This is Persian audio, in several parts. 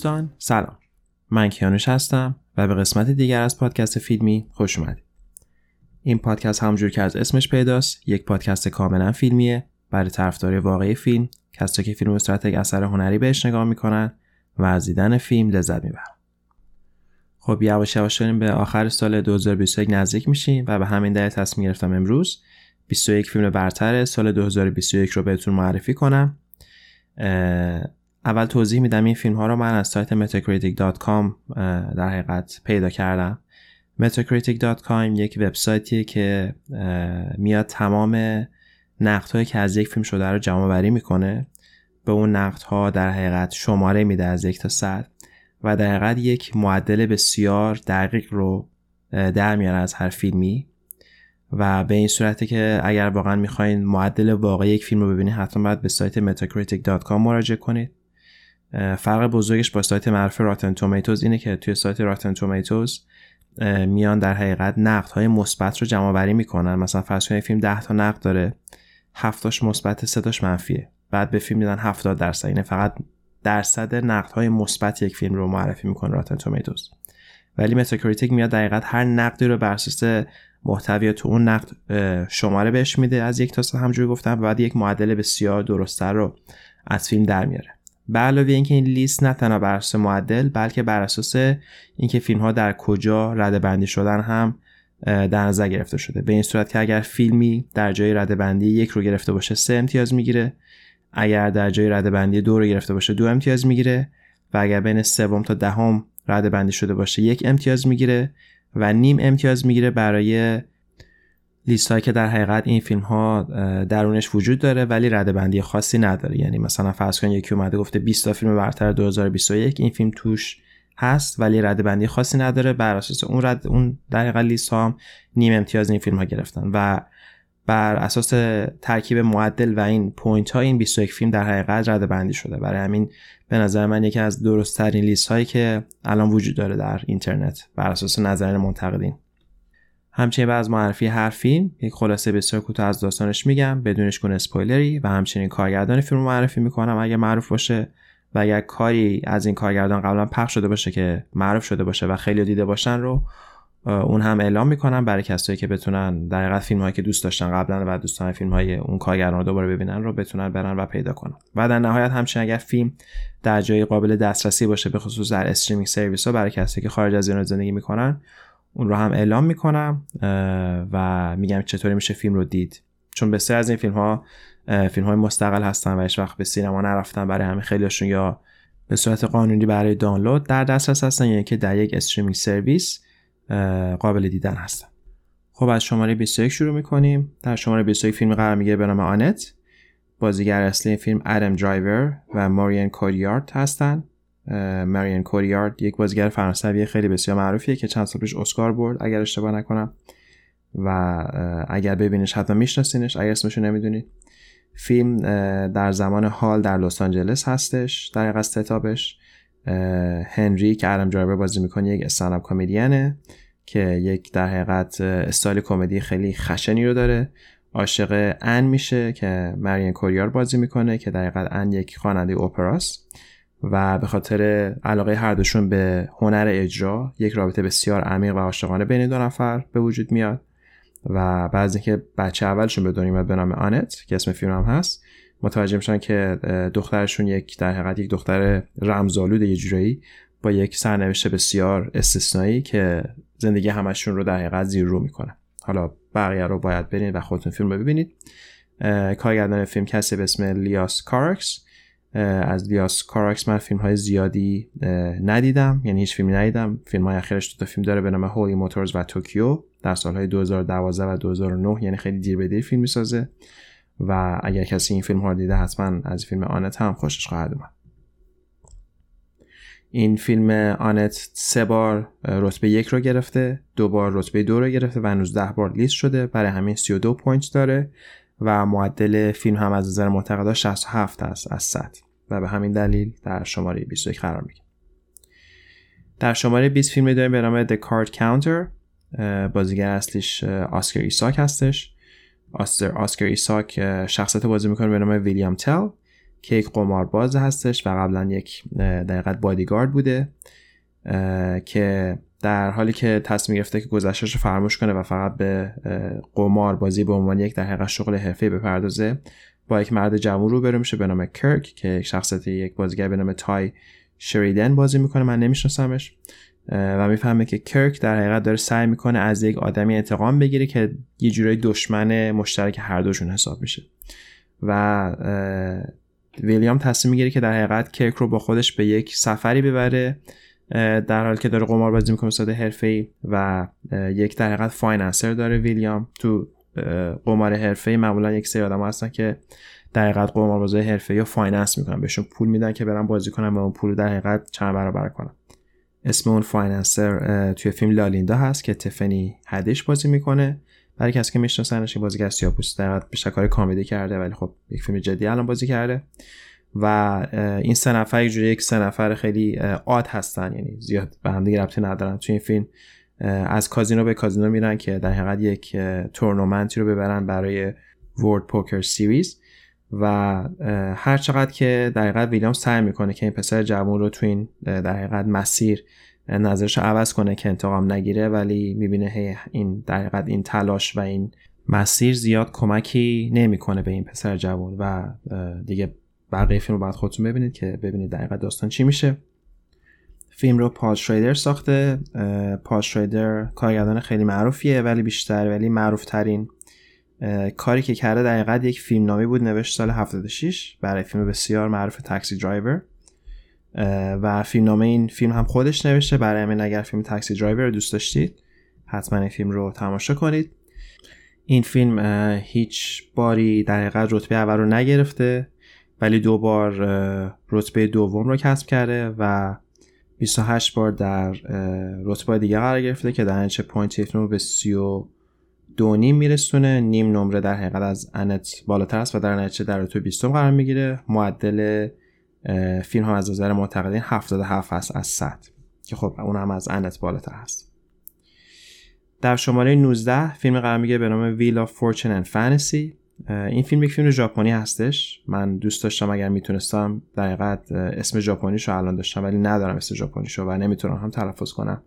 دوستان سلام. من کیانوش هستم و به قسمت دیگر از پادکست فیلمی خوش اومدید. این پادکست همجور که از اسمش پیداست یک پادکست کاملا فیلمیه. برای طرفداری واقعی فیلم کسایی که فیلم به یک اثر هنری بهش نگاه می‌کنن و از دیدن فیلم لذت می‌برن. خب یواش یواش داریم به آخر سال 2021 نزدیک میشیم و به همین دلیل تصمیم گرفتم امروز 21 فیلم برتر سال 2021 رو بهتون معرفی کنم. اول توضیح میدم این فیلم ها رو من از سایت metacritic.com در حقیقت پیدا کردم. metacritic.com یک وبسایتیه که میاد تمام نقد که از یک فیلم شده رو جمع بری می‌کنه. به اون نقد ها در حقیقت شماره میده از یک تا صد و در حقیقت یک معدل بسیار دقیق رو در میاره از هر فیلمی. و به این صورته که اگر واقعا می‌خواین معدل واقعی یک فیلم رو ببینید حتما باید به سایت metacritic.com مراجعه کنید. فرق بزرگش با سایت معروف Rotten Tomatoes اینه که توی سایت Rotten Tomatoes میان در حقیقت نقد های مثبت رو جمع آوری می‌کنن. مثلا فرض کنید فیلم 10 تا نقد داره 7 تاش مثبت 3 تاش منفیه. بعد به فیلم میدن 70 درصد. اینه فقط درصد نقد های مثبت یک فیلم رو معرفی می‌کنه Rotten Tomatoes ولی Metacritic میاد دقیقا هر نقدی رو بر اساس محتوای تو اون نقد شماره بهش میده. از یک تا صد همونجوری گفتم. و بعد یک معدل بسیار درستتر رو از فیلم در میاره. به علاوه اینکه این لیست نه تنها بر اساس معدل بلکه بر اساس اینکه فیلم ها در کجا رده بندی شدن هم در نظر گرفته شده. به این صورت که اگر فیلمی در جای رده بندی یک رو گرفته باشه سه امتیاز می‌گیره. اگر در جای رده بندی دو رو گرفته باشه دو امتیاز می‌گیره. و اگر بین سوم تا دهم رده بندی شده باشه یک امتیاز می‌گیره. و نیم امتیاز می‌گیره برای لیست که در حقیقت این فیلم ها درونش وجود داره ولی رده بندی خاصی نداره. یعنی مثلا فرض کن یکی اومده گفته 20 تا فیلم برتر 2021 این فیلم توش هست ولی رده بندی خاصی نداره. بر اساس اون رد اون در لیست ها هم نیم امتیاز این فیلم ها گرفتن. و بر اساس ترکیب معدل و این point ها این 21 فیلم در حقیقت رده بندی شده. برای همین به نظر من یکی از درست ترین لیست هایی که الان وجود داره در اینترنت بر اساس نظر منتقدین. همچنین بعد از معرفی هر فیلم یک خلاصه بسیار کوتاه از داستانش میگم بدونش گونه اسپویلری و همچنین کارگردان فیلم معرفی می‌کنم. اگر معروف باشه و اگر کاری از این کارگردان قبلا پخش شده باشه که معروف شده باشه و خیلی دیده باشن رو اون هم اعلام می‌کنم برای کسایی که بتونن در حقیقت فیلم هایی که دوست داشتن قبلا و دوستان فیلم های اون کارگردان رو دوباره ببینن رو بتونن برن و پیدا کنن. و در نهایت همچنین اگر فیلم در جای قابل دسترسی باشه به خصوص در استریمینگ سرویس ها برای کسایی که خارج از ایران زندگی می‌کنن اون رو هم اعلام می‌کنم و میگم چطوری میشه فیلم رو دید. چون بسیار از این فیلم ها فیلم های مستقل هستن و هیچ وقت به سینما نرفتن برای همین خیلیشون یا به صورت قانونی برای دانلود. در دسترس هستن یا اینکه در یک streaming service قابل دیدن هستن. خب از شماره 21 شروع می‌کنیم. در شماره 21 فیلم قرار می‌گیره به نام آنت. بازیگر اصلی فیلم ادم درایور و ماریون کوتیار هستن. ماریون کوتیار یک بازیگر فرانسوی خیلی بسیار معروفیه که چند سال پیش اسکار برد اگر اشتباه نکنم. و اگر ببینش حتما میشناسینش اگر اسمشو نمی‌دونید. فیلم در زمان حال در لس آنجلس هستش در از ستابش هنری که ادم درایور بازی می‌کنه یک stand-up comedian ه که یک در حقیقت استایل کمدی خیلی خشنی رو داره. عاشق ان میشه که ماریون کوتیار بازی می‌کنه که در حقیقت ان یک خواننده اپراست و به خاطر علاقه هر دوشون به هنر اجرا یک رابطه بسیار عمیق و عاشقانه بین دو نفر به وجود میاد و بعد اینکه بچه اولشون به دنیا به نام آنت که اسم فیلم هم هست متوجه میشن که دخترشون یک در حقیقت یک دختر رمزآلود یه جورایی با یک سرنوشت بسیار استثنایی که زندگی همشون رو در حقیقت زیر رو می‌کنه. حالا بقیه رو باید برین و خودتون فیلم رو ببینید. کارگردان فیلم کسی به اسم لئوس کاراکس. از لئوس کاراکس من فیلم های زیادی ندیدم. یعنی هیچ فیلمی ندیدم. فیلم های اخیرش دو تا فیلم داره به نام Holy Motors و توکیو در سالهای 2012 و 2009 یعنی خیلی دیر به دیر فیلم می‌سازه. و اگر کسی این فیلم ها رو دیده حتما از فیلم آنت هم خوشش خواهد اومد. این فیلم آنت سه بار رتبه یک رو گرفته دو بار رتبه دو رو گرفته و هنوز ده بار لیست شده. برای همین 32 point داره. و معدل فیلم هم از نظر معتقدا 67 است از 100 و به همین دلیل در شماره 21 قرار می‌گیره در شماره 20 فیلمی داریم به نام The Card Counter. بازیگر اصلیش آسکر ایساک هستش. آسکر, آسکر ایساک شخصیت بازی می‌کنه به نام ویلیام تل که یک قمارباز هستش و قبلا یک دقیقت بادیگارد بوده که در حالی که تصمیم گرفته که گذشتهش رو فراموش کنه و فقط به قمار بازی به عنوان یک در حقیقت شغل حرفه بپردازه با یک مرد جوون رو میشه به نام کرک که شخصیت یک بازیگر به نام تای شریدن بازی می‌کنه من نمیشناسمش. و می‌فهمه که کرک در حقیقت داره سعی می‌کنه از یک آدمی انتقام بگیره که یه جورایی دشمن مشترک هر دوشون حساب میشه. و ویلیام تصمیم می‌گیره که در حقیقت کرک رو با خودش به یک سفری ببره در حالی که داره قمار بازی می‌کنه صد حرفه و یک در حقیقت financer داره ویلیام تو قمار حرفه معمولا یک سری آدم هستن که در حقیقت قماربازی حرفه یا finance می‌کنن بهشون پول میدن که برن بازی کنن و اون پول در حقیقت چند برابر کنن. اسم اون financer توی فیلم لا لیندا هست که تیفانی هدیش بازی می‌کنه. برای کسی که میشناسنش بازیگر سیاه‌پوست در بیشتر کار comedy کرده ولی خب یک فیلم جدی الان بازی کرده. و این سه نفر یک یک سه نفر خیلی عاد هستن. یعنی زیاد به هم دیگه ربطی ندارن. توی این فیلم از کازینو به کازینو میرن که در حقیقت یک تورنمنتی رو ببرن برای ورد پوکر سیریز و هر چقدر که در حقیقت ویلیام سعی می‌کنه که این پسر جوان رو تو این در حقیقت مسیر نظرش عوض کنه که انتقام نگیره ولی می‌بینه این در حقیقت این تلاش و این مسیر زیاد کمکی نمی‌کنه به این پسر جوان و دیگه بقیه فیلم رو باید خودتون ببینید که ببینید دقیقا داستان چی میشه. فیلم رو پال شریدر ساخته. پال شریدر کارگردان خیلی معروفیه ولی بیشتر ولی معروف ترین کاری که کرده دقیقا یک فیلم نامه‌ای بود نوشت سال 76 برای فیلم بسیار معروف Taxi Driver. و فیلم نامه این فیلم هم خودش نوشته. برای همین اگر فیلم Taxi Driver رو دوست داشتید حتما این فیلم رو تماشا کنید. این فیلم هیچ باری در حقیقت رتبه اول رو نگرفته. ولی دو بار رتبه دوم رو کسب کرده و 28 بار در رتبه دیگه قرار گرفته که در نتیجه point رو به 32 نیم میرسونه. نیم نمره در حقیقت از آنت بالاتر است و در نتیجه در رتبه 20 قرار می‌گیره. معدل فیلم هم از نظر منتقدین 77 است از 100 که خب اون هم از آنت بالاتر هست در شماره 19 فیلم قرار می‌گیره به نام Wheel of Fortune and Fantasy. این فیلم یک فیلم ژاپنی هستش. من دوست داشتم اگر می‌تونستم در اسم ژاپنیش رو الان داشتم ولی ندارم اسم ژاپنیش رو و نمی‌تونم هم تلفظ کنم.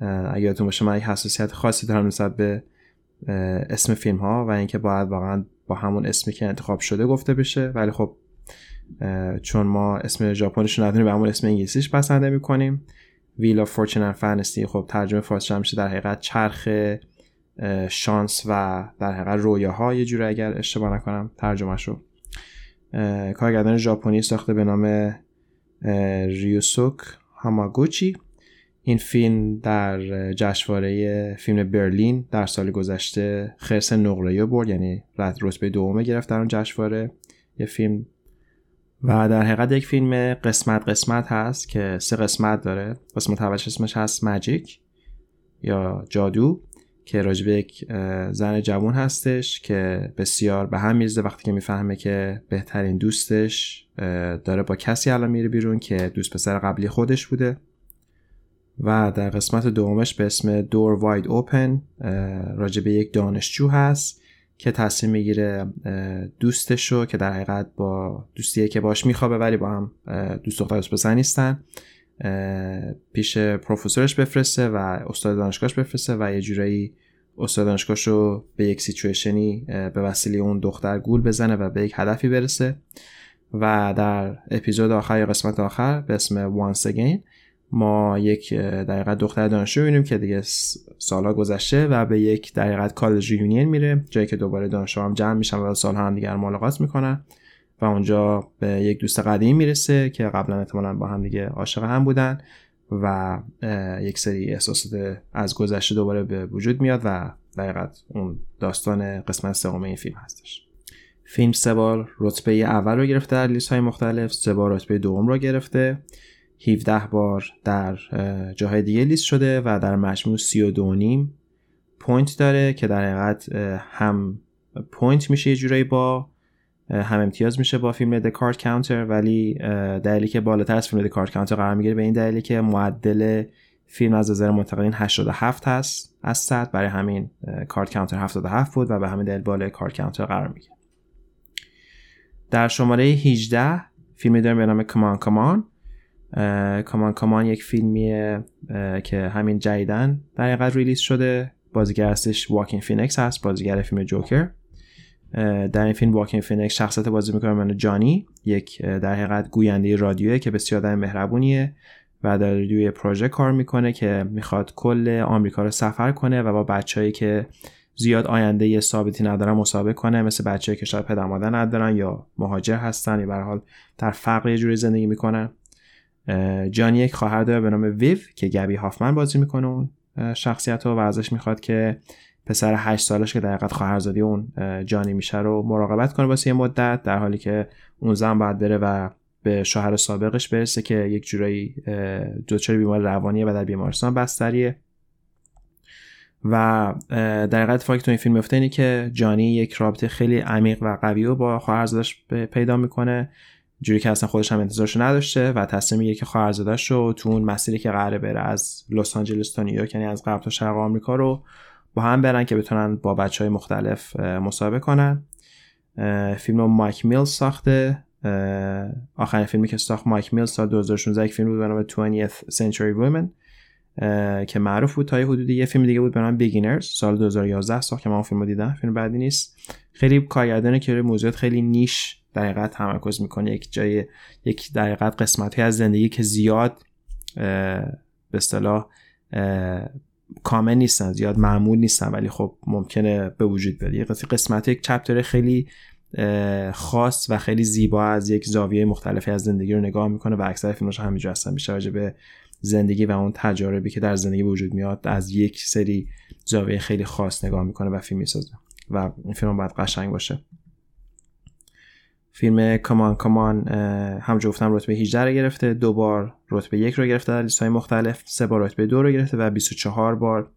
اگر یادتون باشه من یک حساسیت خاصی دارم نسبت به اسم فیلم ها و اینکه باید واقعا با همون اسمی که انتخاب شده گفته بشه. ولی خب چون ما اسم ژاپنیش رو نداریم به همون اسم انگلیسیش بسنده می‌کنیم ویل of Fortune and Fantasy خب ترجمه فارسی میشه در حقیقت چرخ شانس و در حقیقت رویاها یه جوری اگر اشتباه نکنم ترجمه شو کارگردان ژاپنی ساخته به نام ریوسوک هاماگوچی این فیلم در جشنواره فیلم برلین در سال گذشته خرس نقره برد یعنی رتبه دومه گرفت در اون جشنواره یه فیلم. و در حقیقت یک فیلم قسمت قسمت هست که سه قسمت داره. قسمت اولش اسمش هست ماجیک یا جادو. که راجبه یک زن جوان هستش که بسیار به هم میرزه وقتی که می‌فهمه که بهترین دوستش داره با کسی الان میره بیرون که دوست پسر قبلی خودش بوده. و در قسمت دومش به اسم دور واید اوپن راجبه یک دانشجو هست که تصمیم می‌گیره دوستش رو که در حقیقت با دوستیه که باش میخوابه ولی با هم دوست دختر دوست نیستن پیش پروفسورش بفرسته و استاد دانشگاهش بفرسته و یه جورایی استاد دانشگاهش رو به یک سیچویشنی به وسیله اون دختر گول بزنه و به یک هدفی برسه. و در اپیزود آخر یا قسمت آخر به اسم Once Again ما یک دقیقه دختر دانشجو ببینیم که دیگه سالها گذشته و به یک دقیقه کالج یونین میره جایی که دوباره دانشجو هم جمع میشن و سالها هم دیگر ملاقات می‌کنن. و اونجا به یک دوست قدیم می‌رسه که قبلا احتمالا با هم دیگه عاشق هم بودن و یک سری احساسات از گذشته دوباره به وجود میاد و دقیقت اون داستان قسمت سوم این فیلم هستش. فیلم سه بار رتبه اول رو گرفته در لیست های مختلف سه بار رتبه دوم رو گرفته 17 بار در جاهای دیگه لیست شده و در مجموع 32 نیم point داره که در حقیقت هم point میشه یه جورایی با هم امتیاز میشه با فیلم The Card Counter ولی دلیلی که بالاتر از فیلم The Card Counter قرار می‌گیره به این دلیلی که معدل فیلم از نظر منتقدین 87 هست از 100 برای همین Card Counter 77 بود و به همین دلیل بالای Card Counter قرار می‌گیره. در شماره 18 فیلمی داریم به نام C'mon C'mon C'mon C'mon یک فیلمیه که همین جدیداً در حقیقت release شده. بازیگر هستش واکین فینکس هست بازیگر فیلم جوکر در این فیلم واکین فینکس شخصیت بازی می‌کنه من جانی یک در حقیقت گوینده رادیوه که بسیار آدم مهربونیه و در روی پروژه کار می‌کنه که می‌خواد کل آمریکا رو سفر کنه و با بچههایی که زیاد آینده ثابتی ندارن مسابقه کنه مثل بچه‌ای که شاید پدر مادر ندارن یا مهاجر هستن یا حال در فقر یه جوری زندگی می‌کنن. جانی یک خواهر داره به نام ویو که گبی هافمن بازی می‌کنه اون شخصیت رو و ازش می‌خواد که پسر 8 سالش که در حقیقت خواهرزادی اون جانی میشه رو مراقبت کنه واسه یه مدت در حالی که اون زن باید بره و به شوهر سابقش برسه که یک جورایی دچار بیمار روانیه و در بیمارستان بستریه. و در حقیقت اتفاقی تو این فیلم میفته اینه که جانی یک رابطه خیلی عمیق و قوی رو با خواهرزادش پیدا می‌کنه. جوری که اصلا خودش هم انتظارش نداشته و تصمیم می‌گیره که خواهرزادش رو تو اون مسیری که قراره بره از لس آنجلس تا نیویورک یعنی از غرب تا شرق آمریکا رو با هم برن که بتونن با بچه های مختلف مسابقه کنن. فیلم مایک میلز ساخته. آخرین فیلمی که ساخت مایک میلز سال 2016 یک فیلم بود به نام 20th Century Women که معروف بود تا یه حدودی. یه فیلم دیگه بود به نام بیگینرز سال 2011 ساخت که من اون فیلم رو دیدم. فیلم بعدی نیست. خیلی کارگردانه که موضوعات خیلی نیش دقیقت تمرکز می‌کنه. یک جای یک دقیقت قسمتی از زندگی که زیاد به اصطلاح کامل نیستن زیاد معمول نیستن ولی خب ممکنه به وجود بیاد. یک قسمت یک چپتر خیلی خاص و خیلی زیبا از یک زاویه مختلفی از زندگی رو نگاه می‌کنه و اکثر فیلمش همینجور هستن. بیشتر به زندگی و اون تجاربی که در زندگی وجود میاد از یک سری زاویه خیلی خاص نگاه می‌کنه و فیلم می‌سازه. و این فیلم باید قشنگ باشه. فیلم C'mon C'mon هم گفتم رتبه 18 رو گرفته دو بار رتبه یک رو گرفته در لیست های مختلف سه بار رتبه دو رو گرفته و 24 بار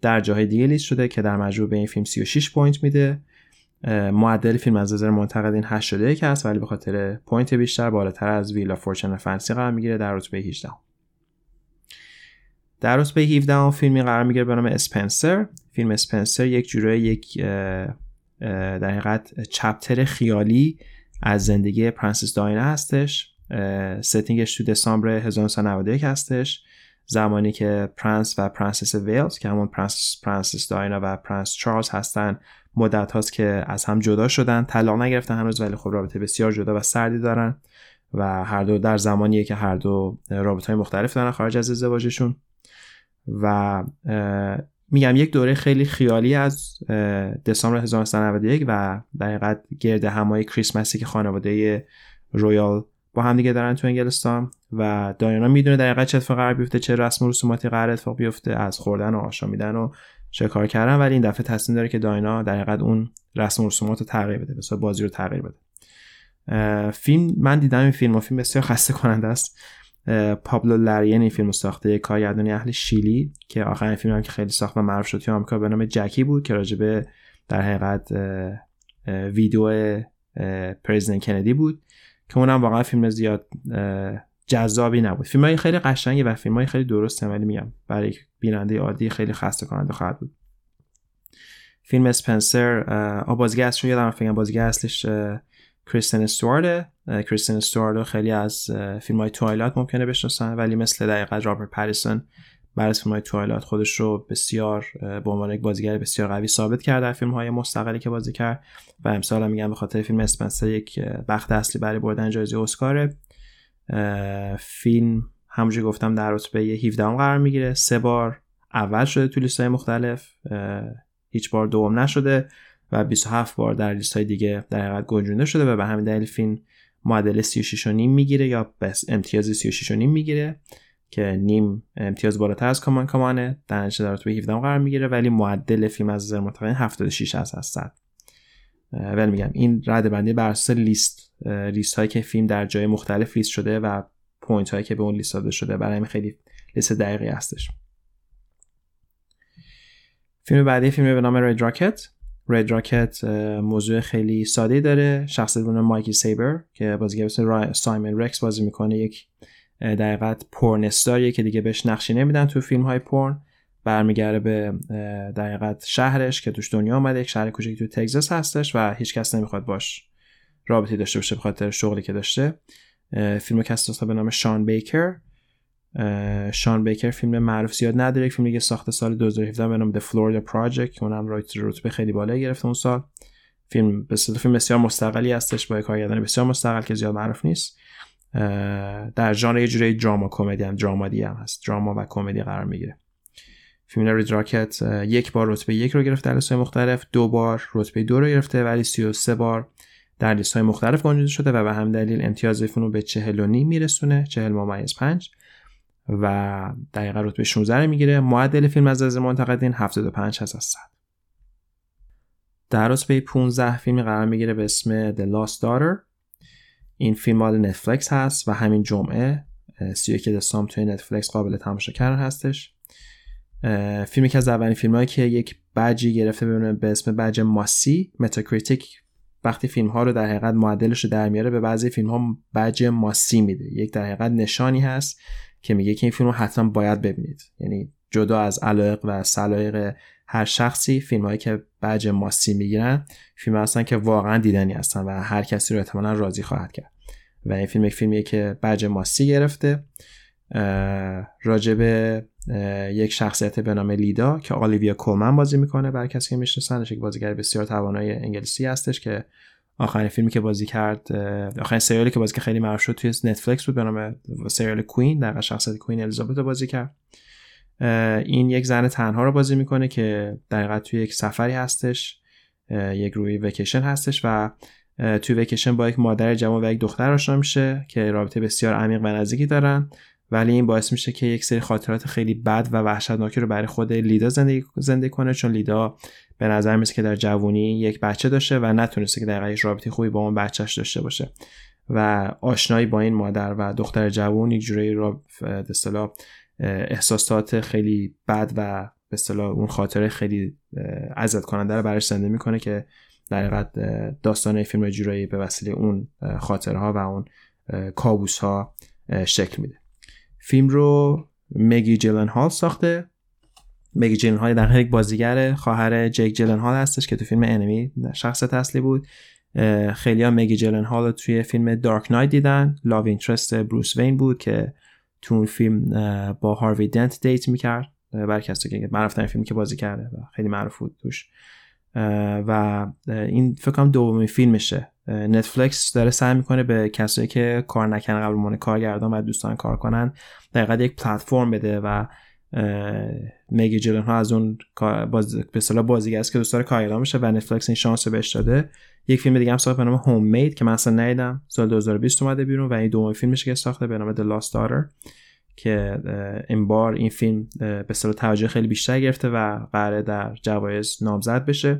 در جاهای دیگه لیست شده که در مجموع به این فیلم 36 point میده. معدل فیلم از نظر منتقدین 81 هست ولی به خاطر point بیشتر بالاتر از Wheel of Fortune and Fantasy قرار می‌گیره در رتبه 18 در رتبه 17 فیلمی قرار می‌گیره به نام اسپنسر فیلم اسپنسر یک جوره یک در حقیقت chapter خیالی از زندگی پرنسس دایانا هستش setting ش تو دسامبر 1991 هستش. زمانی که پرنس و پرنسس ویلز که همون پرنسس پرنسس دایانا و پرنس چارلز هستن مدت هاست که از هم جدا شدن. طلاق نگرفتن هنوز ولی خب رابطه بسیار جدا و سردی دارن و هر دو در زمانیه که هر دو رابطه های مختلف دارن خارج از ازدواجشون. و میگم یک دوره خیلی خیالی از دسامبر 1991 و در حقیقت گرد همای کریسمسی که خانواده رویال با هم دیگه دارن تو انگلستان و دایانا می‌دونه در حقیقت چه اتفاقی قرار بیفته چه رسم و رسوماتی قرار اتفاق بیفته از خوردن و آشامیدن و چه کار کردن ولی این دفعه تصمیم داره که داینا در حقیقت اون رسم و رسومات رو تغییر بده بسیار بازی رو تغییر بده. فیلم من دیدم این فیلم و فیلم بسیار خسته کننده است. پابلو لارین این فیلم ساخته کارگردانی اهل شیلی که آخرین فیلم هم که خیلی ساخت و معروف شد توی آمریکا به نام جکی بود که راجبه در حقیقت ویدیو پرزیدنت کندی بود که اونم واقعا فیلم زیاد جذابی نبود. فیلم های خیلی قشنگی و فیلم های خیلی درسته ولی میگم برای بیننده عادی خیلی خسته کننده خواهد بود. فیلم اسپنسر بازیگر اصلش یادم فیلم بازیگر اصلش کریستن استوارد کریستن استوارد خیلی از فیلم های توایلات ممکنه بشناسن ولی مثل دقیقا رابرت پریسون بر از فیلم های توایلات خودش رو بسیار به عنوان یک بازیگر بسیار قوی ثابت کرد در فیلم های مستقلی که بازی کرد و امسال هم میگم به خاطر فیلم اسپنسر یک بخت اصلی برای بردن جایزه اسکاره فیلم همونجوری گفتم در رتبه 17 قرار می‌گیره. سه بار اول شده تو لیست های مختلف هیچ بار دوم نشده. و 27 بار در لیست های دیگه در حقیقت گنجونده شده و به همین دلیل فیلم معدل 36 و نیم می‌گیره یا بس امتیاز 36 و نیم می‌گیره که نیم امتیاز بالاتر از کامان کامانه در نتیجه در رتبه 17 قرار می‌گیره ولی معدل فیلم از نظر متقین 76 از 100 ولی میگم این رده بندی بر اساس لیست لیست هایی که فیلم در جای مختلف لیست شده و point هایی که به اون لیست داده شده برای همین خیلی لیست دقیقی هستش. فیلم بعدی فیلم به نام Red Rocket Red Rocket موضوع خیلی ساده داره. شخصیت به نام مایکی سیبر که بازیگر به اسم سایمن رکس بازی می‌کنه. یک در حقیقت porn star یه که دیگه بهش نقشی نمیدن تو فیلم های پورن. برمیگرده به در حقیقت شهرش که توش دنیا آمده یک شهر کوچیک تو تگزاس هستش و هیچ کس نمی‌خواد باش رابطه‌ای داشته باشه به خاطر شغلی که داشته. فیلم کسی به نام شان بیکر. شان بیکر فیلم معروف زیاد نداره یک فیلم دیگه ساخته سال 2017 به نام The Florida Project که اونم رایت رتبه خیلی بالا گرفته اون سال. فیلم به فیلم بسیار مستقلی هستش با کارگردان بسیار مستقل که زیاد معروف نیست. در ژانر یه جوری drama کمدی هم dramedy هم هست. drama و کمدی قرار می‌گیره. فیلم Red Rocket یک بار رتبه یک رو گرفته در لیست مختلف دو بار رتبه دو رو گرفته ولی 33 بار در لیست های مختلف گنجیده شده و به همین دلیل امتیاز فیلم رو به 40 و نیم میرسونه 40 ممیز 5 و دقیقا رتبه 16 رو می‌گیره. معدل فیلم از نظر منتقدین 75 هست از 100 در رتبه 15 فیلمی قرار می‌گیره به اسم The Lost Daughter. این فیلم مال نتفلیکس هست و همین جمعه 31 دسامبر توی نتفلیکس قابل تماشا کردن هستش فیلمی که از اولین فیلم هایی که یک بجی گرفته ببینه به اسم badge must-see متاکریتیک. وقتی فیلم ها رو در حقیقت معدلش رو در میاره به بعضی فیلم ها بج ماسی میده. یک در حقیقت نشانی هست که میگه که این فیلم رو حتما باید ببینید. یعنی جدا از علایق و سلایق هر شخصی فیلم هایی که بج ماسی می‌گیرن فیلم هستن که واقعا دیدنی هستن و هر کسی رو احتمالا راضی خواهد کرد. و این فیلم یک فیلمیه که بج ماسی گرفته راجب یک شخصیت به نام لیدا که آلیویا کومن بازی می‌کنه برای کسی که میشناسنش یک بازیگر بسیار توانای انگلیسی هستش که آخرین فیلمی که بازی کرد آخرین سریالی که بازی که خیلی معروف شد توی نتفلیکس بود به نام سریال کوین در شخصیت کوین الیزابت بازی کرد. این یک زن تنها رو بازی می‌کنه که در توی یک سفری هستش یک روی وکیشن هستش و توی وکیشن با یک مادر جوان و یک دختر آشنا میشه که رابطه بسیار عمیق و نزدیکی دارن. ولی این باعث میشه که یک سری خاطرات خیلی بد و وحشتناکی رو برای خود لیدا زندگی کنه چون لیدا به نظر میسه که در جوانی یک بچه داشته و نتونسته که در یک رابطه خوبی با اون بچهش داشته باشه و آشنایی با این مادر و دختر جوان یک جوری را اصطلاح احساسات خیلی بد و به اصطلاح اون خاطره خیلی عزت کننده رو براش زنده می‌کنه که در حقیقت داستان فیلم جورایی به وسیله اون خاطره ها و اون کابوس ها شکل میده. فیلم رو مگی جلن هال ساخته. مگی جلن هال در یک بازیگر خواهر جک جلن هال هستش که تو فیلم Enemy شخص اصلی بود. خیلی ها مگی جلن هال توی فیلم Dark Knight دیدن. love interest بروس وین بود که تو اون فیلم با هاروی دنت date می‌کرد. برای کسی که معروف فیلمی که بازی کرده خیلی معروف بود توش. و این فکر دومین فیلمشه. نتفلیکس داره سعی می‌کنه به کسایی که کار نکنن قبل عنوان کارگردان و دوستان کار کنن دقیقا یک پلتفرم بده و میگی جلن ها از اون باز... به صلاح بازیگر که دوست داره کارگردان بشه و نتفلیکس این شانس رو بهش داده. یک فیلم دیگه هم ساخت به نام هوم مید که من اصلا ندیدم. سال 2020 اومده بیرون و این دومین فیلمش که ساخته به نام The Lost Daughter که این بار این فیلم به صلاح توجه خیلی بیشتر گرفته و قراره در جوایز نامزد بشه.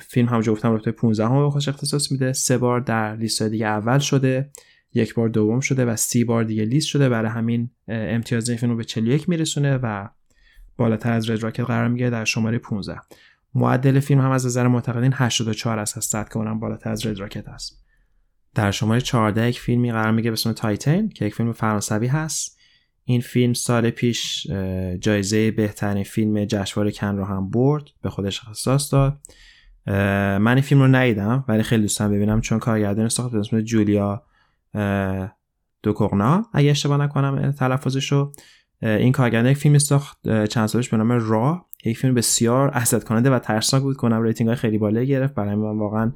فیلم هم گفتم رتبه 15 هم به خودش اختصاص میده. سه بار در لیست دیگه اول شده یک بار دوم شده و سی بار دیگه لیست شده. برای همین امتیاز این فیلم رو به 41 میرسونه و بالاتر از Red Rocket قرار می‌گیره در شماره 15 معدل فیلم هم از نظر منتقدین 84 است از 100 که اونم بالاتر از Red Rocket است. در شماره 14 یک فیلمی قرار می‌گیره به اسم Titane که یک فیلم فرانسوی هست. این فیلم سال پیش جایزه بهترین فیلم جشنواره کن رو هم برد به خودش اختصاص داد. من این فیلم رو ندیدم ولی خیلی دوستم ببینم چون کارگردان ساخت اسم جولیا دوکورنا اگه اشتباه نکنم تلفظش رو این کارگردان یک فیلم ساخت چند سالش به نام را. یک فیلم بسیار احسد کننده و ترسناک بود کنم ریتینگ های خیلی بالایی گرفت. برای من واقعا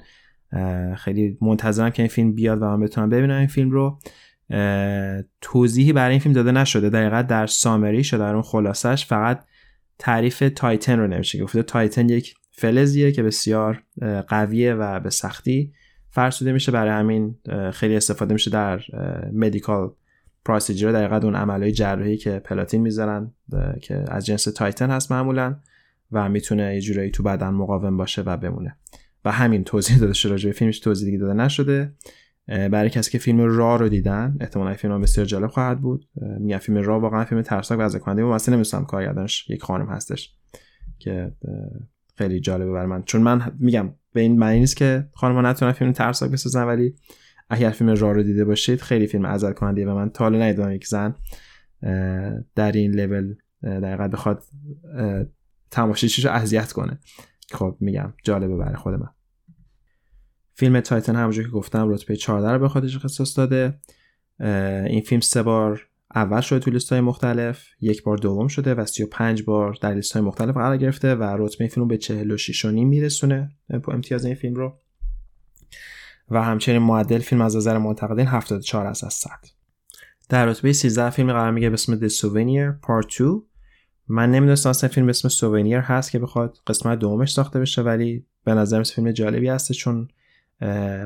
خیلی منتظرم که این فیلم بیاد و من بتونم ببینم این فیلم رو. توضیحی برای این فیلم داده نشده. دقیقا در سامری شده در اون خلاصش فقط تعریف Titane رو نمیشه گفته Titane یک فلزیه که بسیار قویه و به سختی فرسوده میشه. برای همین خیلی استفاده میشه در medical procedure دقیقا اون عملهای جراحی که پلاتین می‌ذارن که از جنس Titane هست معمولا و می‌تونه یه جورایی تو بدن مقاوم باشه و بمونه. و همین توضیح داده شده راجع فیلمش. توضیح دیگه داده نشده. برای کسی که فیلم Raw رو دیدن احتمالا فیلم بسیار جالب خواهد بود. میگم فیلم Raw واقعا فیلم ترسناک و اذیت کننده و مثلا نمی‌دونستم کارگردانش یک خانم هستش که خیلی جالبه برای من. چون من میگم به این معنی نیست که خانم نتونن فیلم ترسناک بسازن ولی اگر فیلم Raw رو دیده باشید خیلی فیلم اذیت کننده و من تا حالا ندیدم یک زن در این لول در بخواد تماشاچیش رو اذیت کنه. خب میگم جالبه برای خود من. فیلم Titane همونجور که گفتم رتبه 14 رو به خودش اختصاص داده. این فیلم سه بار اول شده تو لیست های مختلف یک بار دوم شده و 35 بار در لیست های مختلف قرار گرفته و رتبه این فیلم به 46 و نیم میرسونه امتیاز این فیلم رو. و همچنین معدل فیلم از نظر منتقدین 74 از 100 در رتبه 13 فیلم قرار میگه به اسم The Souvenir Part 2 من نمی‌دونستم اصلا فیلم به اسم سوونیر هست که بخواد قسمت دومش ساخته بشه ولی به نظر فیلم جالبی هست چون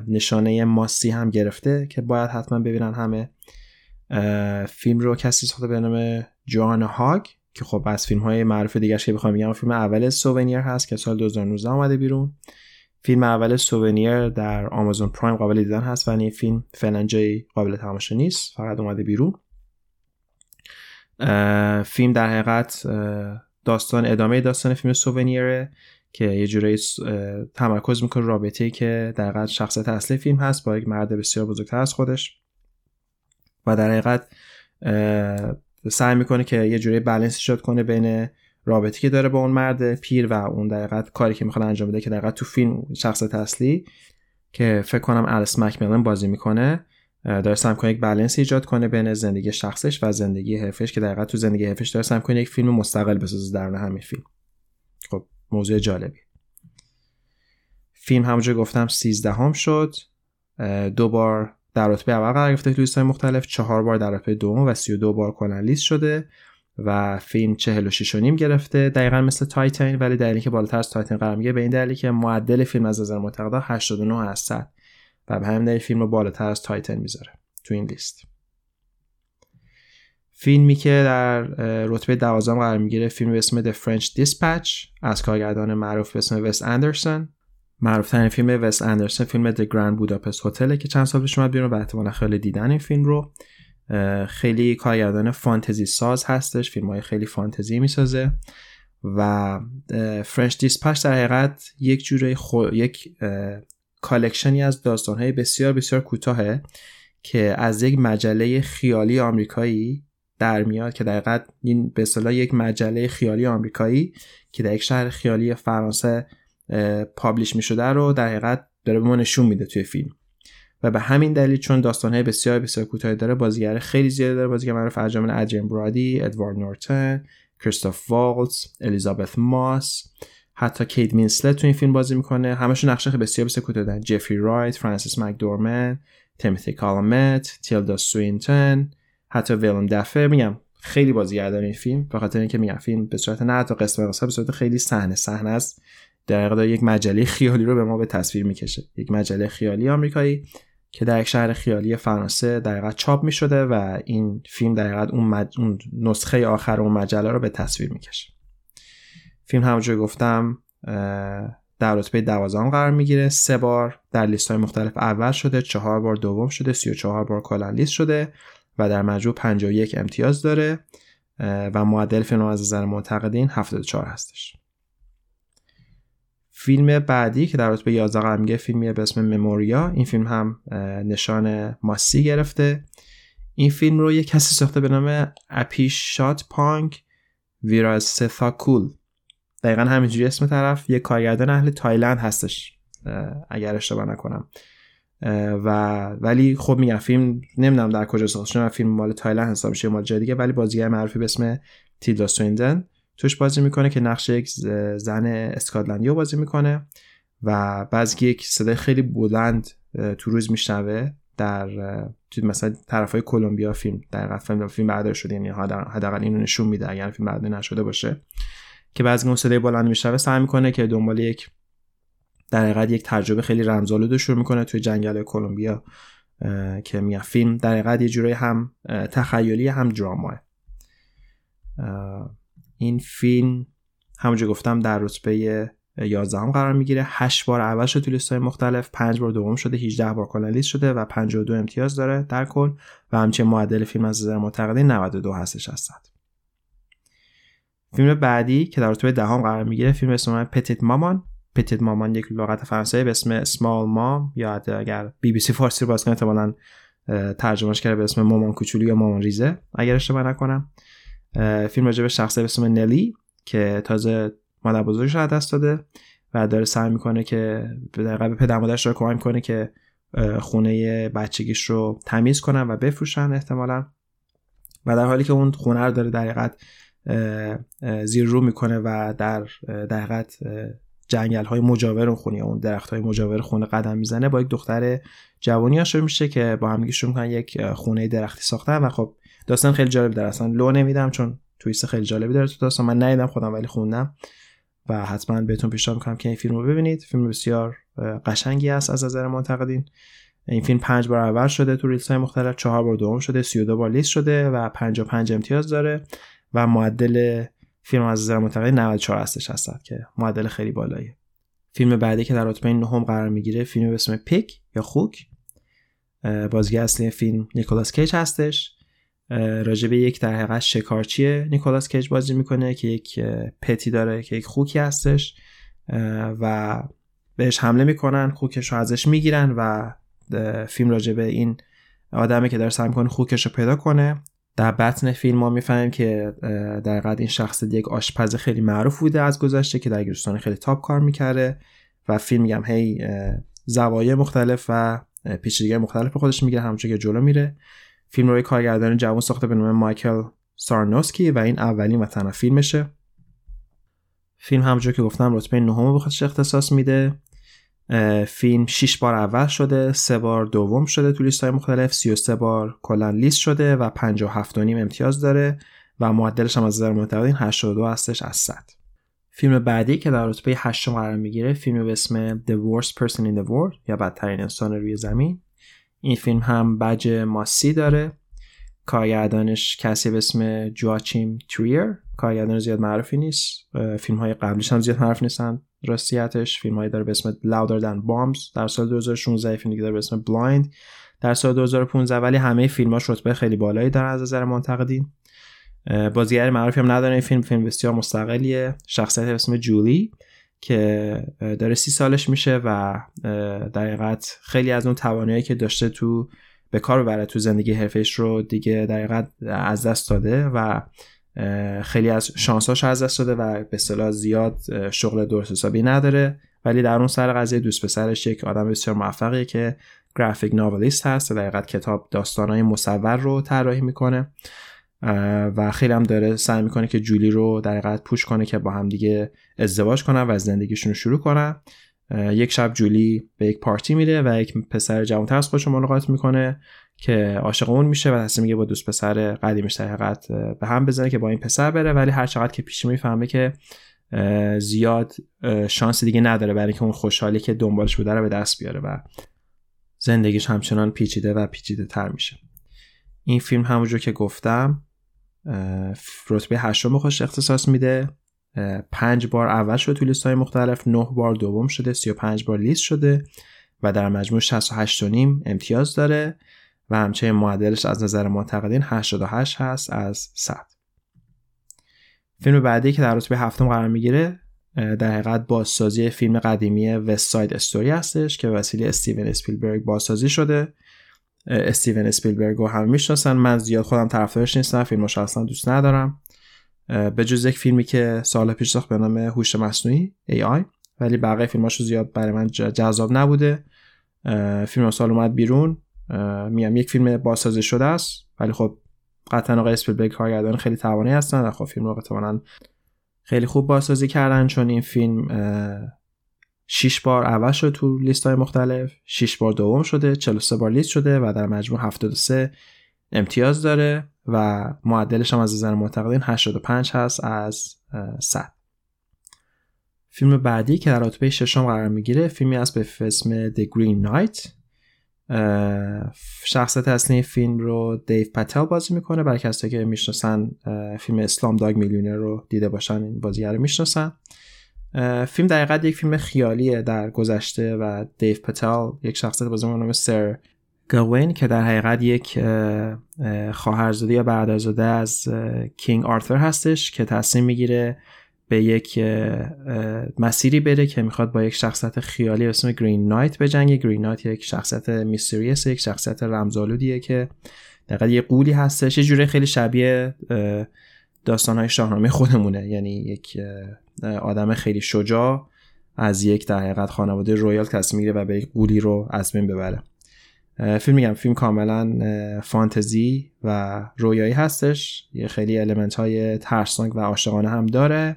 نشانه ماسی هم گرفته که باید حتما ببینن همه فیلم رو کسی ساخته به نام جوان هاگ که خب از فیلم های معروف دیگه که بخوام بگم فیلم اول سوونیر هست که سال 2019 آمده بیرون. فیلم اول سوونیر در آمازون پرایم قابل دیدن هست ولی این فیلم فعلا جایی قابل تماشا نیست فقط اومده بیرون. فیلم در حقیقت داستان ادامه داستان فیلم سوونیره. که یه جورایی تمرکز می‌کنه رابطه که در حقیقت شخصیت اصلی فیلم هست با یک مرد بسیار بزرگتر از خودش. و در حقیقت سعی می‌کنه که یه جوری بالانس ایجاد کنه بین رابطی که داره با اون مرد پیر و اون در حقیقت کاری که می‌خواد انجام بده که در حقیقت تو فیلم شخصیت اصلی که فکر کنم الیس مکمیلن بازی می‌کنه. داره سعی کنه یک بالانس ایجاد کنه بین زندگی شخصش و زندگی حرفش که در حقیقت تو زندگی حرفش داره سعی کنه یک فیلم مستقل بسازه در همین فیلم. موضوع جالبی. فیلم همونجا گفتم 13 هم شد دو بار در رتبه اول قرار گرفته تو لیست‌های مختلف چهار بار در رتبه دوم و 32 بار کلا لیست شده و فیلم 46 و نیم گرفته دقیقا مثل Titane ولی دلیلی که بالاتر از Titane قرار می‌گیره به این دلیلی که معدل فیلم از نظر منتقدا 89 از 100 و به همین دلیل فیلم رو بالاتر از Titane می‌ذاره تو این لیست. فیلمی که در رتبه دوازدهم قرار می‌گیره فیلم به اسم The French Dispatch از کارگردان معروف به اسم وس اندرسون. معروف ترین فیلم وس اندرسون فیلم The Grand Budapest Hotel که چند سال پیش اومد بیرون و احتمالا خیلی دیدن این فیلم رو. خیلی کارگردان فانتزی ساز هستش فیلم های خیلی فانتزی می‌سازه و French Dispatch در حقیقت یک جوره خو... یک collection ی از داستان های بسیار بسیار کوتاهه که از یک مجله خیالی آمریکایی در میاد که در حقیقت این به اصطلاح یک مجله خیالی آمریکایی که در یک شهر خیالی فرانسه publish می شده رو در حقیقت داره به ما نشون میده توی فیلم. و به همین دلیل چون داستانهای بسیار بسیار کوتاهی داره بازیگر خیلی زیاد داره بازیگر معروف از جمله ادریان برادی ادوارد نورتن کریستوف والتز الیزابت ماس حتی کیت وینسلت تو این فیلم بازی می‌کنه. همشون نقشای بسیار بسیار کوتاه دارن. جفری رایت فرانسیس مکدورمن تیموتی شالامت تیلدا سوینتن حتی ویلم دفه میگم خیلی بازیگر داره این فیلم به خاطر اینکه میگم فیلم به صورت نه تا قسمت قسمت به صورت خیلی صحنه صحنه است. در یک مجله خیالی رو به ما به تصویر می‌کشه. یک مجله خیالی آمریکایی که در یک شهر خیالی فرانسه در چاپ می شده و این فیلم در اون, اون نسخه آخر اون مجله رو به تصویر می‌کشه. فیلم همونجور گفتم در رتبه دوازدهم قرار می‌گیره. سه بار در لیست های مختلف اول شده چهار بار دوم شده سی و چهار بار کلا لیست شده. و در مجموع 51 امتیاز داره و معدل فیلم از نظر معتقدین 74 هستش. فیلم بعدی که در رتبه 11 قرار میگه فیلمی به اسم مموریا. این فیلم هم نشان ماسی گرفته. این فیلم رو یه کسی ساخته به نام اپیشات پانک ویراز سثاکول دقیقا همینجوری اسم طرف. یه کارگردان اهل تایلند هستش اگر اشتباه نکنم. و ولی خب میگم فیلم نمی‌دونم در کجا ساخته شده فیلم مال تایلند حساب میشه مال جای دیگه ولی بازیگر معروفی به اسم تیلدا سویندن توش بازی می‌کنه که نقش یک زن اسکاتلندی رو بازی می‌کنه و بعضی یک صدای خیلی بلند تو روز میشنوه در مثلا طرف های کلمبیا فیلم در فیلم فیلم بردار شده یعنی حداقل اینو نشون میده اگر فیلم برداری نشده باشه که بعضی اون صدای بلند میشنوه سعی می‌کنه که دنبال یک در حقیقت یک تجربه خیلی رمزآلود شروع می‌کنه توی جنگل کلمبیا که میگه فیلم در حقیقت یه جوری هم تخیلی هم دراماه این فیلم همونجا گفتم در رتبه 11 هم قرار می‌گیره. 8 بار اول شده تو لیست مختلف 5 بار دوم شده 18 بار کلا لیست شده و 52 امتیاز داره در کل و همچنین معدل فیلم از نظر معتقدین 92 هستش از فیلم بعدی که در رتبه دهم قرار می‌گیره فیلم اسم پتیت مامان پتیت مامان یک لغت فرانسوی به اسم سمال مام یا اگر بی بی سی فارسی باز کنه احتمالاً ترجمهش کرده به اسم مامان کوچولو یا مامان ریزه اگر اشتباه نکنم. فیلم راجع به شخصی به اسم نلی که تازه مادر بزرگش رو دست داده و داره سعی می‌کنه که به پدر مادرش رو کمک کنه که خونه بچگیش رو تمیز کنن و بفروشن احتمالا. و در حالی که اون خونه رو داره در زیر رو می‌کنه و در در جنگل های مجاور اون خونه اون درخت های مجاور خونه قدم می‌زنه با یک دختر جوانی آشنا میشه که با هم شروع می‌کنن یک خونه درختی ساختن و خب داستان خیلی جالب داره. اصلا لو نمیدم چون تویست خیلی جالبی داره تو داستان. من ندیدم خودم ولی خوندم و حتما بهتون پیشنهاد می‌کنم که این فیلم رو ببینید. فیلم بسیار قشنگی است از نظر منتقدین این فیلم پنج بار اول شده تو ریلز های مختلف چهار بار دوم شده 32 بار لیست شده و 55 امتیاز داره و معدل فیلم از نظر منتقدین 94 هستش هست که معدل خیلی بالاییه. فیلم بعدی که در رتبه نهم قرار می‌گیره فیلم به اسم پیک یا خوک. بازیگر اصلی فیلم نیکولاس کیج هستش. راجبه یک در حقیقت شکارچی نیکولاس کیج بازی می‌کنه که یک پتی داره که یک خوکی هستش. و بهش حمله می‌کنن خوکش رو ازش می‌گیرن و فیلم راجبه این آدمی که داره سعی می‌کنه خوکش رو پیدا کنه. در بطن فیلم ما می‌فهمیم که در حقیقت این شخص یک آشپز خیلی معروف بوده از گذشته که در گرستان خیلی تاپ کار می‌کرده و فیلم میگم هی زوایای مختلف و پیچیدگی مختلف به خودش می‌گیره همونجور که جلو میره. فیلم روی کارگردان جوان ساخته به نام مایکل سارنوسکی و این اولین و تنها فیلمشه. فیلم همونجور که گفتم رتبه نهم به خودش اختصاص میده. فیلم 6 بار اول شده سه بار دوم شده تو لیست های مختلف 33 بار کلا لیست شده و 57 نیم امتیاز داره و معدلش هم از نظر منتقدین 82 هستش از 100 فیلم بعدی که در رتبه 8 قرار می‌گیره فیلم به اسم The Worst Person in the World یا بدترین انسان روی زمین. این فیلم هم بج ماسی داره. کارگردانش کسی به اسم جواچیم تریر کارگردان زیاد معروفی نیست. فیلم های قبلیش هم زیاد معروف نیستن. راستیتش فیلم هایی داره به اسم Louder Than Bombs. در سال 2016 فیلم دیگه داره به اسم Blind. در سال 2015 ولی همه فیلماش رتبه خیلی بالایی داره از نظر منتقدین. بازیگر معروفی هم نداره این فیلم. فیلم بسیار مستقلیه. شخصیت به اسم جولی که داره سی سالش میشه و در حقیقت خیلی از اون توانایی که داشته تو به کار ببره تو زندگی حرفش رو دیگه در حقیقت از دست داده و خیلی از شانساش از دست داده و به اصطلاح زیاد شغل درست حسابی نداره. ولی در اون سر قضیه دوست پسرش یک آدم بسیار موفقیه که گرافیک ناولیست هست و در کتاب داستانهای مصور رو طراحی می‌کنه. و خیلی هم داره سعی می‌کنه که جولی رو در حقیقت پوش کنه که با هم دیگه ازدواج کنن و زندگیشون رو شروع کنن. یک شب جولی به یک پارتی میره و یک پسر جوانتر از خودش ملاقات می‌کنه. که عاشق اون میشه و تصمیم میگه با دوست پسر قدیمش در حقیقت به هم بزنه که با این پسر بره. ولی هر چقدر که پیش می‌فهمه که زیاد شانس دیگه نداره برای که اون خوشحالی که دنبالش بوده رو به دست بیاره و زندگیش همچنان پیچیده و پیچیده تر میشه. این فیلم همونجور که گفتم رتبه هشتم خوش اختصاص میده. پنج بار اول شده تو لیست های مختلف نه بار دوم شده 35 بار لیست شده و در مجموع 68 نیم امتیاز داره. و همچنین معدلش از نظر معتقدین 88 هست از 100 فیلم بعدی که در رتبه هفتم قرار می‌گیره در حقیقت بازسازی فیلم قدیمی وست ساید استوری هستش که وسیله استیون اسپیلبرگ بازسازی شده. استیون اسپیلبرگ رو هم می‌شناسن. من زیاد خودم طرفدارش نیستم فیلمش اصلا دوست ندارم. به جز یک فیلمی که سال پیش ساخت به نام هوش مصنوعی AI ولی بقیه فیلماش رو زیاد برای من جذاب نبوده. فیلم سال اومد بیرون. میام یک فیلم بازسازی شده است ولی خب قطعا آقای اسپیلبرگ کارگردان خیلی توانی هستن و خب فیلم رو قطعا خیلی خوب بازسازی کردن چون این فیلم 6 بار اول شده تو لیست های مختلف 6 بار دوم شده 43 بار لیست شده و در مجموع 73 امتیاز داره و معدلش هم از نظر معتقدین 85 هست از 100 فیلم بعدی که در رتبه ششم قرار می‌گیره فیلمی است به اسم The Green Knight. شخصیت اصلی فیلم رو دیو پتل بازی می‌کنه. برای کسایی که می‌شناسن فیلم اسلام داگ میلیونر رو دیده باشن این بازیگر رو می‌شناسن. فیلم در یک فیلم خیالیه در گذشته و دیو پتل یک شخصیت بازی می‌کنه سر گوین که در حقیقت یک خواهرزاده یا برادرزاده از کینگ آرثر هستش که تصمیم می‌گیره به یک مسیری بره که می‌خواد با یک شخصیت خیالی اسم گرین نایت بجنگه. گرین نایت یک شخصیت میستریس یک شخصیت رمزالودیه که در یه قولی هستش. یه جوره خیلی شبیه داستان های شاهنامه خودمونه. یعنی یک آدم خیلی شجاع از یک در حقیقت خانواده royal تصمیم می‌گیره و به یک غولی رو از بین ببره. فیلم میگم فیلم کاملا فانتزی و رویایی هستش. یه خیلی element های ترسناک و عاشقانه هم داره.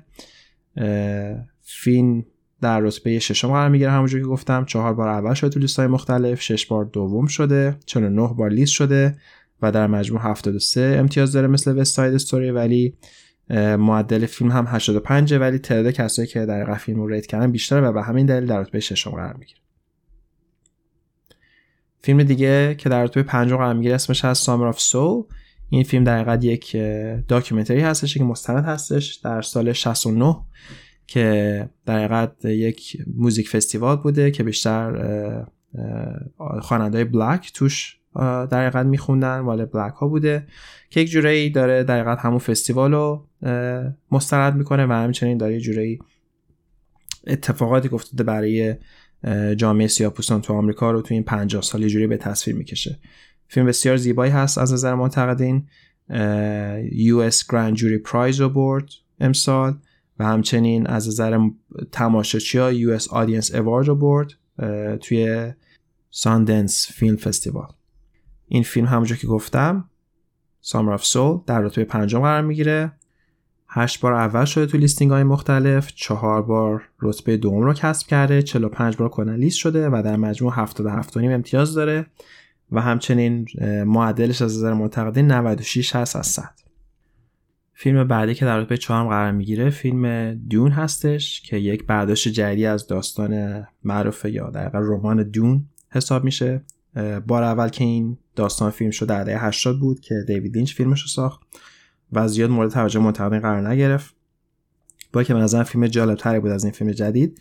فیلم در رتبه ششم قرار می‌گیره همونجور که گفتم. چهار بار اول شده تو لیست های مختلف شش بار دوم شده 49 بار لیست شده و در مجموع 73 امتیاز داره مثل West Side Story ولی معدل فیلم هم 85 ولی تعداد کسایی که در فیلم رو rate کردن بیشتره و به همین دلیل در رتبه ششم قرار می‌گیره. فیلم دیگه که در رتبه پنجم قرار می‌گیره اسمش هست Summer of Soul این فیلم در حقیقت یک documentary هستش که مستند هستش در سال 69 که در حقیقت یک music festival بوده که بیشتر خواننده بلک توش در حقیقت میخوندن مال بلک ها بوده که یک جورایی داره در حقیقت همون فستیوال رو مسترد می‌کنه و همچنین داره یه جورایی اتفاقاتی گفته برای جامعه سیاپوستان تو آمریکا رو تو این 50 سال یه جوری به تصویر می‌کشه. فیلم بسیار زیبایی هست از نظر منتقدین US Grand Jury Prize Award امسال و همچنین از نظر تماشاچی ها US Audience Award Award توی Sundance Film Festival این فیلم همونجور که گفتم Summer of Soul در رتبه پنجم قرار می‌گیره. هشت بار اول شده تو listing های مختلف چهار بار رتبه دوم رو کسب کرده 45 بار کلا لیست شده و در مجموع 77 امتیاز داره و همچنین معدلش از نظر منتقدین 96 هست از 100 فیلم بعدی که در رتبه چهارم قرار می‌گیره فیلم دون هستش که یک برداشت جدی از داستان معروف یا در رمان دون حساب میشه. بار اول که این داستان فیلم شد در دهه 80 بود که دیوید لینچ فیلمش رو ساخت. و زیاد مورد توجه منتقدین قرار نگرفت. با که به فیلم جالب تری بود از این فیلم جدید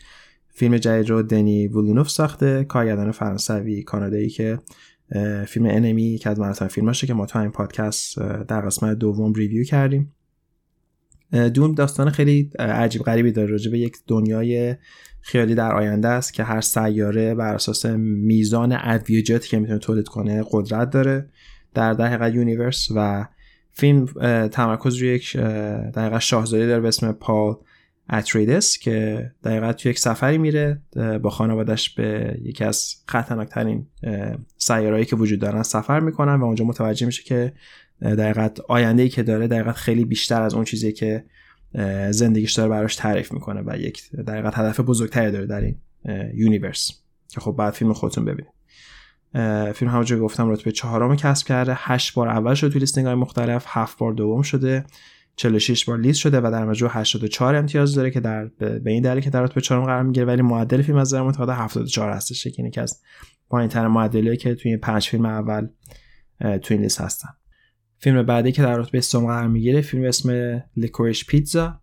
فیلم جدید رو دنی وولونوف ساخته کارگردان فرانسوی کانادایی که فیلم Enemy که از مراتب فیلماشه که ما تو این پادکست در قسمت دوم review کردیم. Dune داستان خیلی عجیب غریبی داره. راجع به یک دنیای خیالی در آینده است که هر سیاره بر اساس میزان ادویجاتی که می‌تونه تولید کنه قدرت داره. در حقیقت universe و فیلم تمرکز روی یک در حقیقت شاهزاده داره به اسم پال اتریدس که دقیقا توی یک سفری میره با خانوادش به یکی از خطرناکترین سیارهایی که وجود دارن سفر می‌کنن و اونجا متوجه میشه که در حقیقت آینده ای که داره در حقیقت خیلی بیشتر از اون چیزی که زندگیش داره براش تعریف می‌کنه و یک در حقیقت هدف بزرگتری داره در این universe که خب بعد فیلم خودتون ببینید. فیلم همونجور گفتم رتبه چهارم کسب کرده. هشت بار اول شده توی listing های مختلف هفت بار دوم شده 46 بار لیست شده و در مجموع 84 امتیاز داره که در به این دلیل که در رتبه چهارم قرار می‌گیره. ولی معدل فیلم از نظر منتقدین 74 هستش که که از پایین‌ترین معدلی که توی پنج فیلم اول توی این لیست هستن. فیلم بعدی که در رتبه سوم قرار می‌گیره فیلم اسم لیکورش پیتزا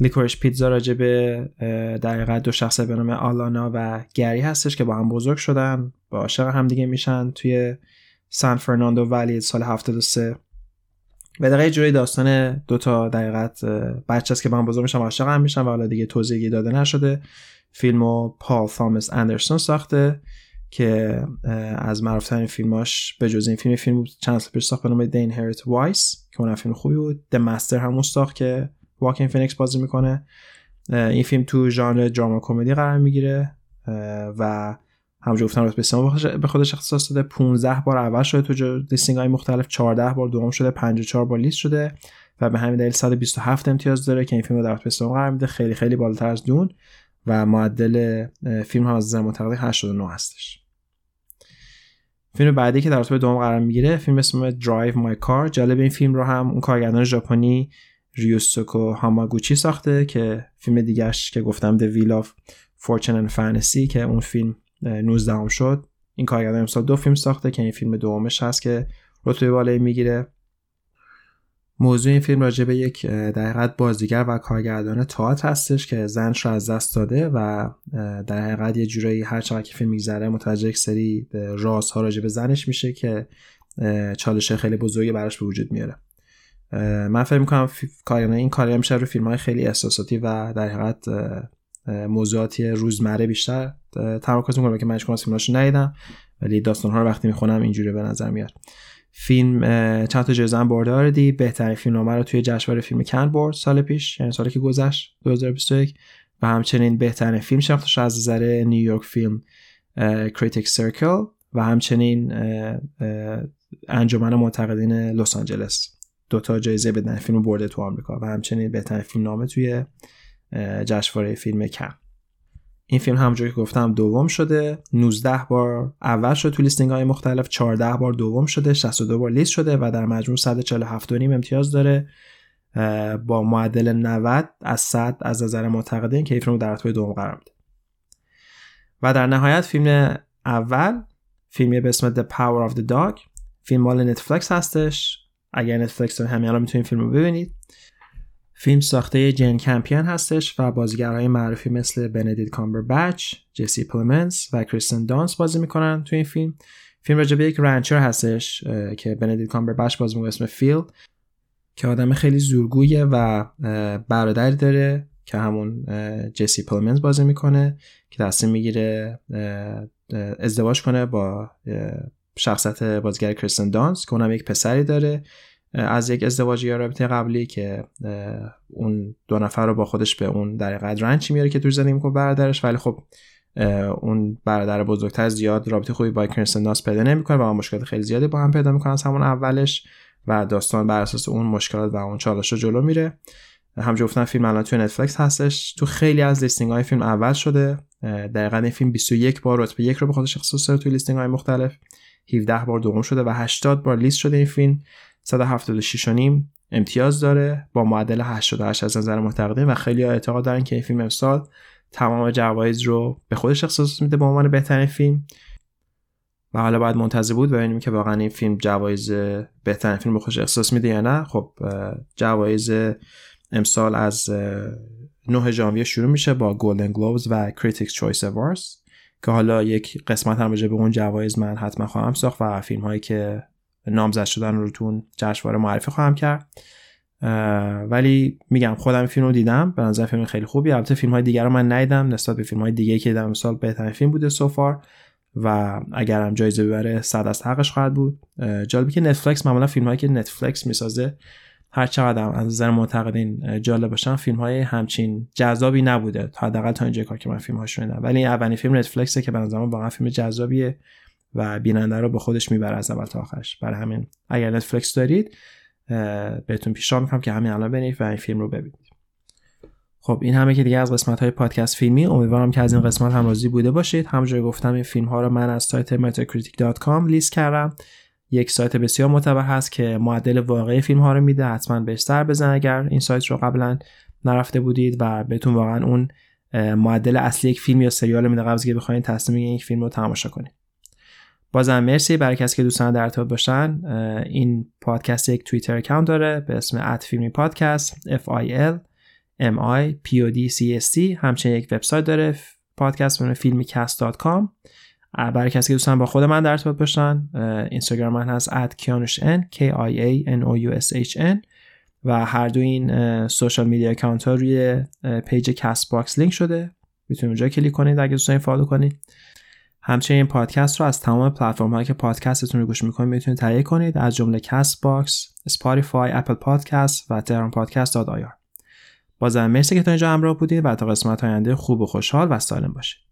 لیکورش پیتزا راجع به در دو شخص به نام آلانا و گری هستش که با هم بزرگ شدن با عاشق هم دیگه میشن توی سان فرناندو ولی سال 73 و دقیقه جوری داستان دو تا دقیقت بچه است که با هم بزرگ میشن عاشق هم میشن و حالا دیگه توضیحی داده نشده. فیلمو پال تامس اندرسون ساخته که از معروفترین فیلماش به جز این فیلم فیلم چند سال پیش ساخت به نام Inherent Vice که اون فیلم خوبی بود. The Master همون ساخت که واکین فینکس بازی می‌کنه. این فیلم تو ژانر دراما کمدی قرار می‌گیره و همونجور گفتم رتبه سوم به خودش اختصاص داده. 15 بار اول شده تو listing های مختلف 14 بار دوم شده 54 بار لیست شده و به همین دلیل 127 امتیاز داره که این فیلم رو در رتبه سوم قرار میده. خیلی خیلی بالاتر از Dune و معدل فیلم هم از نظر منتقدین 89 هستش. فیلم بعدی که در رتبه دوم قرار می‌گیره فیلم اسم Drive My Car جالب این فیلم رو هم اون کارگردان ژاپنی ریوسوکو هاماگوچی ساخته که فیلم دیگهش که گفتم The Wheel of Fortune and Fantasy که اون فیلم 19 هم شد. این کارگردان امسال دو فیلم ساخته که این فیلم دومش هست که رتبه بالایی می‌گیره. موضوع این فیلم راجع به یک در حقیقت بازیگر و کارگردان تئاتر هستش که زنش رو از دست داده و در حقیقت یه جورایی هر چقدر که فیلم میگذره متوجه یک سری رازها راجع به زنش میشه که چالش خیلی بزرگی براش به وجود میاره. من فکر می‌کنم کارگردان این کاری میشه رو فیلم های خیلی احساساتی و در حقیقت موضوعاتی روزمره بیشتر تمرکز می‌کنم که من هیچ فیلماشو ندیدم. ولی داستان ها رو وقتی می‌خونم اینجوری به نظر میاد. فیلم چند تا جایزه برده. آردی بهترین فیلم رو توی جشنواره فیلم کن برد سال پیش یعنی سالی که گذشت 2021 و همچنین بهترین فیلم شناخته شد از نظر New York Film Critics Circle و همچنین انجمن منتقدین لس آنجلس. دو تا جایزه بدن فیلم برده تو آمریکا و همچنین بهترین فیلم نامه توی جشنواره فیلم کن. این فیلم همونجوری که گفتم دوم شده 19 بار اول شد تو listing های مختلف 14 بار دوم شده 62 بار لیست شده و در مجموع 147 نیم امتیاز داره. با معدل 90 از 100 از نظر منتقدین که این فیلم در رتبه دوم قرار میده. و در نهایت فیلم اول فیلمی به اسم The Power of the Dog. فیلم مال نتفلکس هستش. اگر نتفلکس دارید همین الان می‌تونید فیلم رو ببینید. فیلم ساخته جین کمپیون هستش و بازیگرهای معروفی مثل بندیت کامبربچ، جسی پلمنس و کریستن دانس بازی می‌کنن تو این فیلم. فیلم راجع به یک rancher هستش که بندیت کامبر بچ بازی می‌کنه اسم فیل که آدم خیلی زورگویه و برادری داره که همون جسی پلمنز بازی می‌کنه که تصمیم می‌گیره ازدواج کنه با شخصیت بازیگر کریستن دانس که اونم یک پسری داره از یک ازدواج یا رابطه قبلی که اون دو نفر رو با خودش به اون در قدر رنچی میاره که توی زندگی می‌کنه برادرش ولی خب اون برادر بزرگتر زیاد رابطه خوبی با کریستن دانس پیدا نمی‌کنه و مشکلات خیلی زیادی با هم پیدا می‌کنن از همون اولش و داستان بر اساس اون مشکلات و اون چالش رو جلو میره. همجور گفتم فیلم الان توی نتفلکس هستش. تو خیلی از listing های فیلم اول شده. دقیقا این فیلم 21 بار رتبه یک رو به خودش اختصاص داره توی listing های مختلف. 17 بار دوم شده و 80 بار لیست شده این فیلم. 176 نیم امتیاز داره با معدل 88 از نظر منتقدین و خیلی اعتقاد دارن که این فیلم امسال تمام جوایز رو به خودش اختصاص میده به عنوان بهترین فیلم. و حالا باید منتظر بود ببینیم که واقعا این فیلم جوایز بهترین فیلم به خودش اختصاص میده یا نه. خب جوایز امسال از 9 ژانویه شروع میشه با Golden Globes و Critics Choice Awards که حالا یک قسمت هم به اون جوایز من حتما خواهم ساخت و فیلم هایی که نامزد شدن رو تو جشنواره معرفی خواهم کرد. ولی میگم خودم فیلم رو دیدم به نظر فیلم خیلی خوبی. البته فیلم های دیگر رو من ندیدم نسبت به فیلم های دیگه که دیدم امسال بهترین فیلم بوده سوفار و اگر هم جایزه ببره صد از حقش خواهد بود. جالبی که نتفلکس معمولا فیلم هایی که نتفلکس می‌سازه هر چقدر از نظر معتقدین جالب باشن فیلم های همچین جذابی نبوده. تا حداقل تا اینجا کار که من فیلم هاش ولی اولین فیلم نتفلکسه که به نظر واقعا فیلم جذابیه و بیننده رو به خودش می‌بره از اول تا آخرش. برای همین اگر نتفلکس دارید بهتون پیشنهاد می‌کنم که همین الان بنید و این فیلم رو ببینید. خب این همه که دیگه از قسمت های پادکست فیلمی امیدوارم که از این قسمت هم راضی بوده باشید. همونجوری گفتم این فیلم ها رو من از سایت metacritic.com لیست کردم. یک سایت بسیار معتبر هست که معدل واقعی فیلم ها رو میده. حتما بهش سر بزن اگر این سایت رو قبلا نرفته بودید و بهتون واقعا اون معدل اصلی یک فیلم یا سریال میده. قبل که بخواید تصمیم یک فیلم رو تماشا کنید بازم مرسی. برای کسی که دوست داره در ارتباط باشن این پادکست یک Twitter account داره به اسم at فیلمی podcast. F I L M I P O D C S T. همچنین یک وبسایت داره پادکست به فیلمی برای کسی که دوست داره با خود من در ارتباط باشن اینستاگرام من هست at کیانوش n k i a n o u s h n و هر دو این social media account ها روی page Castbox لینک شده می‌تونید اونجا کلیک کنید اگه دوست دارین follow کنید همچنین پادکست رو از تمام پلتفرم هایی که پادکستتون رو گوش می‌کنید می‌تونید تهیه کنید از جمله Castbox، Spotify، Apple Podcast و تهران podcast dot IR. بازم مرسی که تا اینجا همراه بودید و تا قسمت آینده خوب و خوشحال و سالم باشید.